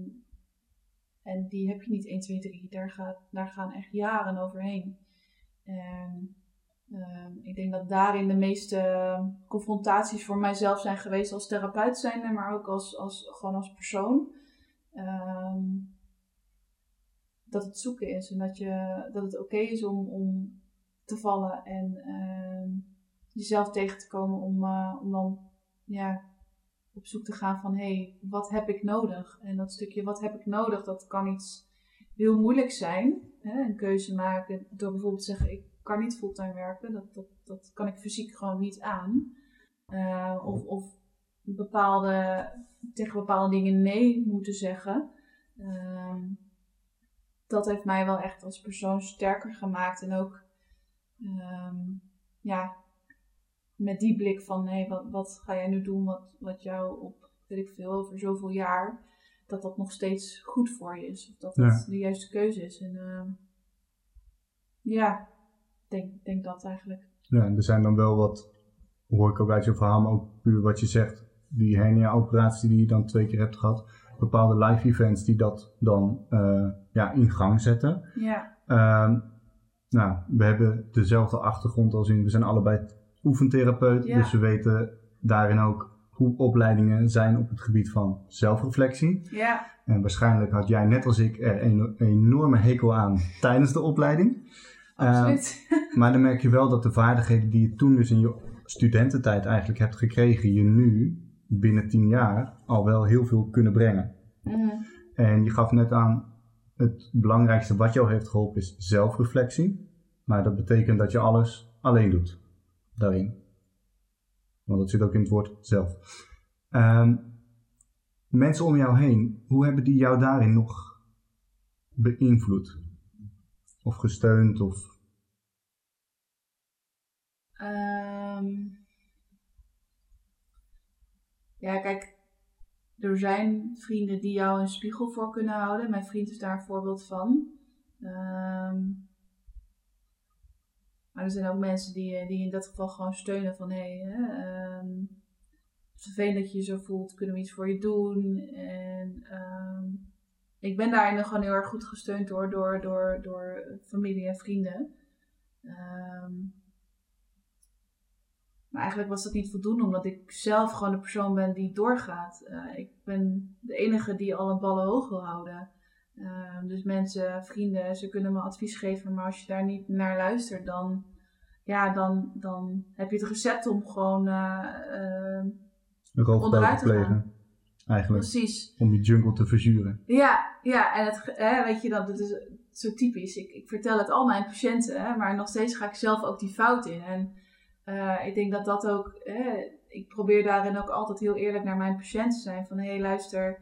en die heb je niet 1, 2, 3. Daar, daar gaan echt jaren overheen. En ehm, ik denk dat daarin de meeste confrontaties voor mijzelf zijn geweest als therapeut zijn, maar ook als, als, gewoon als persoon. Ehm, dat het zoeken is en dat, je, dat het oké is om, om te vallen en ehm, jezelf tegen te komen om, eh, om dan ja, op zoek te gaan van hé, hey, wat heb ik nodig? En dat stukje wat heb ik nodig, dat kan iets heel moeilijk zijn. Hè? Een keuze maken door bijvoorbeeld te zeggen ik kan niet fulltime werken, dat, dat, dat kan ik fysiek gewoon niet aan. Eh, of, of bepaalde, tegen bepaalde dingen nee moeten zeggen. Ehm, dat heeft mij wel echt als persoon sterker gemaakt. En ook ehm, ja, met die blik van hé, wat, wat ga jij nu doen wat, wat jou op, weet ik veel, over zoveel jaar, dat dat nog steeds goed voor je is. Of dat dat Ja. de juiste keuze is. En ehm, ja, ik denk, denk dat eigenlijk. Ja, en er zijn dan wel wat, hoor ik ook uit je verhaal, maar ook puur wat je zegt, die hernia-operatie die je dan twee keer hebt gehad, bepaalde live events die dat dan eh, ja, in gang zetten. Ja, Ehm, nou, we hebben dezelfde achtergrond als in, we zijn allebei oefentherapeut, Ja. dus we weten daarin ook hoe opleidingen zijn op het gebied van zelfreflectie. ja, En waarschijnlijk had jij net als ik er een enorme hekel aan tijdens de opleiding. Ehm, absoluut. maar dan merk je wel dat de vaardigheden die je toen dus in je studententijd eigenlijk hebt gekregen, je nu binnen tien jaar al wel heel veel kunnen brengen. Mhm. En je gaf net aan, het belangrijkste wat jou heeft geholpen is zelfreflectie. Maar dat betekent dat je alles alleen doet daarin. Want dat zit ook in het woord zelf. Ehm, mensen om jou heen, hoe hebben die jou daarin nog beïnvloed? Of gesteund? Of... Ehm, ja, kijk, er zijn vrienden die jou een spiegel voor kunnen houden. Mijn vriend is daar een voorbeeld van. Ehm, maar er zijn ook mensen die, eh, die in dat geval gewoon steunen van hé, hey, ehm, vervelend dat je je zo voelt, kunnen we iets voor je doen? En ehm, ik ben daarin gewoon heel erg goed gesteund door, door, door, door familie en vrienden. Ehm, maar eigenlijk was dat niet voldoende, omdat ik zelf gewoon de persoon ben die doorgaat. Eh, ik ben de enige die alle ballen hoog wil houden. Dus mensen, vrienden, ze kunnen me advies geven, maar als je daar niet naar luistert, dan, ja, dan, dan heb je het recept om gewoon uh, onderuit te plegen. Eigenlijk. precies. Om die jungle te verzuren. Ja, ja, en het, hè, weet je, dat, dat is zo typisch. Ik, ik vertel het al mijn patiënten, hè, maar nog steeds ga ik zelf ook die fout in. En eh, ik denk dat dat ook, hè, ik probeer daarin ook altijd heel eerlijk naar mijn patiënten te zijn. Van hé, hey, luister,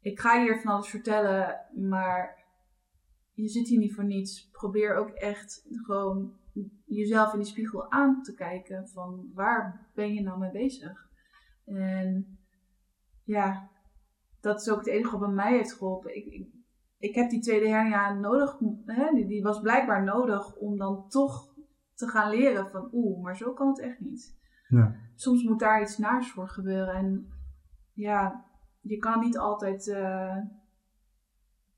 ik ga hier van alles vertellen, maar je zit hier niet voor niets. Probeer ook echt gewoon jezelf in die spiegel aan te kijken van waar ben je nou mee bezig? En ja, dat is ook het enige wat bij mij heeft geholpen. Ik, ik, ik heb die tweede hernia nodig, hè, die, die was blijkbaar nodig om dan toch te gaan leren van oeh, maar zo kan het echt niet. Ja. Soms moet daar iets naars voor gebeuren en ja, je kan niet altijd uh,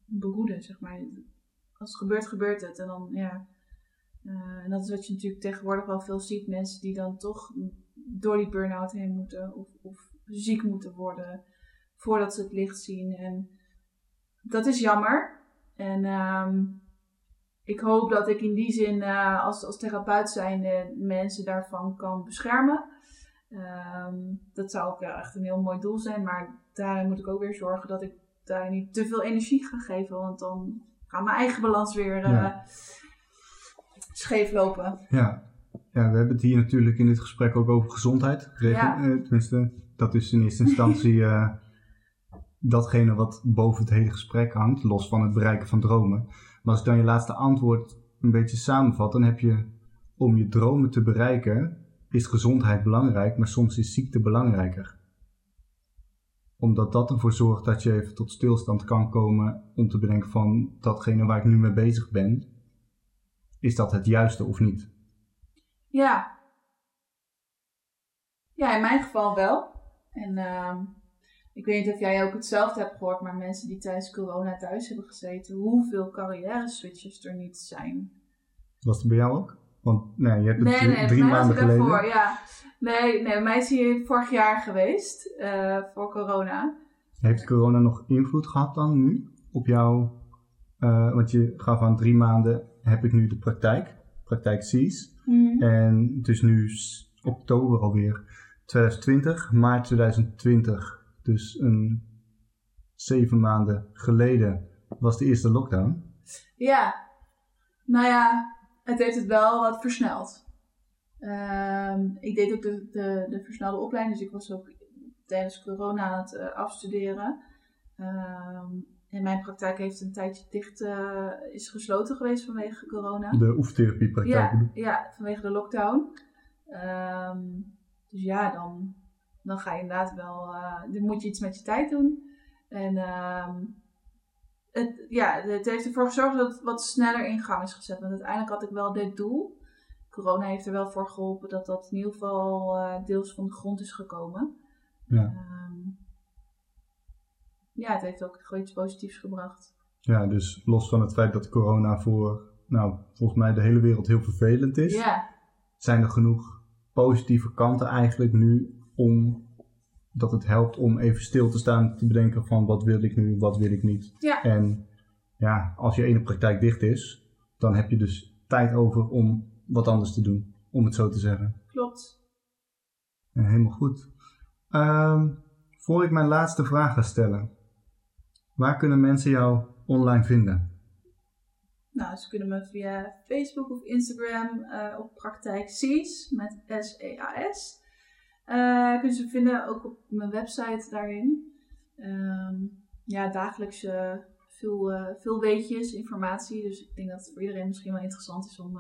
behoeden, zeg maar. Als het gebeurt, gebeurt het. En dan, ja. Uh, en dat is wat je natuurlijk tegenwoordig wel veel ziet. Mensen die dan toch door die burn-out heen moeten. Of, of ziek moeten worden. Voordat ze het licht zien. En dat is jammer. En um, ik hoop dat ik in die zin uh, als, als therapeut zijnde mensen daarvan kan beschermen. Um, dat zou ook echt een heel mooi doel zijn. Maar daarin moet ik ook weer zorgen dat ik daar niet te veel energie ga geven. Want dan gaat mijn eigen balans weer ja. Scheef lopen. Ja. ja, we hebben het hier natuurlijk in dit gesprek ook over gezondheid. Ja. Uh, tenminste, dat is in eerste instantie uh, <laughs> datgene wat boven het hele gesprek hangt. Los van het bereiken van dromen. Maar als ik dan je laatste antwoord een beetje samenvat, dan heb je om je dromen te bereiken, is gezondheid belangrijk, maar soms is ziekte belangrijker omdat dat ervoor zorgt dat je even tot stilstand kan komen om te bedenken van datgene waar ik nu mee bezig ben, is dat het juiste of niet? Ja. Ja, in mijn geval wel. En uh, ik weet niet of jij ook hetzelfde hebt gehoord, maar mensen die tijdens corona thuis hebben gezeten, hoeveel carrière switches er niet zijn. Was het bij jou ook? Want nee, je hebt het nee, drie, nee, drie maanden geleden. daarvoor, ja. Nee, nee, mij is hier vorig jaar geweest, uh, voor corona. Heeft corona nog invloed gehad dan nu op jou? Uh, want je gaf aan drie maanden heb ik nu de praktijk, praktijk CIS. Mhm. En het is nu oktober alweer 2020, maart 2020. Dus een zeven maanden geleden was de eerste lockdown. Ja, nou ja, het heeft het wel wat versneld. Ehm, ik deed ook de, de, de versnelde opleiding, dus ik was ook tijdens corona aan het uh, afstuderen. Ehm, en mijn praktijk heeft een tijdje dicht, uh, is gesloten geweest vanwege corona. De oefentherapiepraktijk. Ja, ja, vanwege de lockdown. Ehm, dus ja, dan, dan ga je inderdaad wel, uh, dan moet je iets met je tijd doen. En um, het, ja, het heeft ervoor gezorgd dat het wat sneller in gang is gezet. Want uiteindelijk had ik wel dit doel. Corona heeft er wel voor geholpen dat dat in ieder geval uh, deels van de grond is gekomen. Ja. Ja, het heeft ook iets positiefs gebracht. Ja, dus los van het feit dat corona voor, nou, volgens mij de hele wereld heel vervelend is, ja. zijn er genoeg positieve kanten eigenlijk nu om dat het helpt om even stil te staan, te bedenken van wat wil ik nu, wat wil ik niet. Ja. En ja, als je ene praktijk dicht is, dan heb je dus tijd over om wat anders te doen, om het zo te zeggen. Klopt. Ja, helemaal goed. Um, voor ik mijn laatste vraag ga stellen, waar kunnen mensen jou online vinden? Nou, ze kunnen me via Facebook of Instagram uh, op praktijk C's met S-E-A-S. Uh, kunnen ze vinden ook op mijn website daarin. Um, ja, dagelijks uh, veel, veel weetjes, informatie. Dus ik denk dat het voor iedereen misschien wel interessant is om,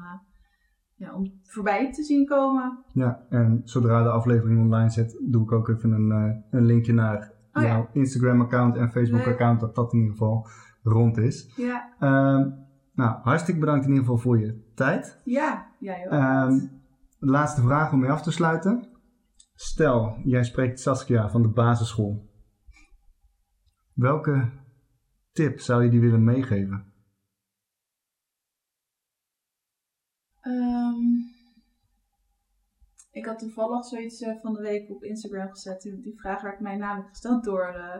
ja, om voorbij te zien komen. Ja, en zodra de aflevering online zet, doe ik ook even een, een linkje naar Oh, jouw ja. Instagram-account en Facebook-account, dat dat in ieder geval rond is. Ja, Uh, nou, hartstikke bedankt in ieder geval voor je tijd. ja, jij ook. Uh, laatste vraag om mee af te sluiten. Stel, jij spreekt Saskia van de basisschool. Welke tip zou je die willen meegeven? Ik had toevallig zoiets uh, van de week op Instagram gezet. Die, die vraag werd mij namelijk gesteld door, uh,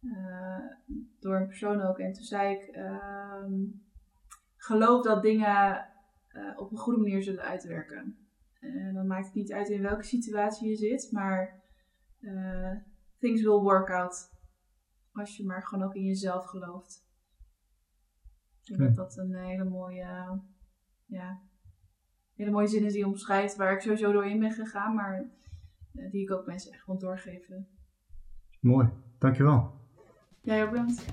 uh, door een persoon ook. En toen zei ik: um, geloof dat dingen eh, op een goede manier zullen uitwerken. En dan maakt het niet uit in welke situatie je zit, maar things will work out. Als je maar gewoon ook in jezelf gelooft. Ik denk dat dat een hele mooie, ja, hele mooie zin is die omschrijft waar ik sowieso doorheen ben gegaan, maar uh, die ik ook mensen echt wil doorgeven. Mooi, dankjewel. Jij ook bedankt.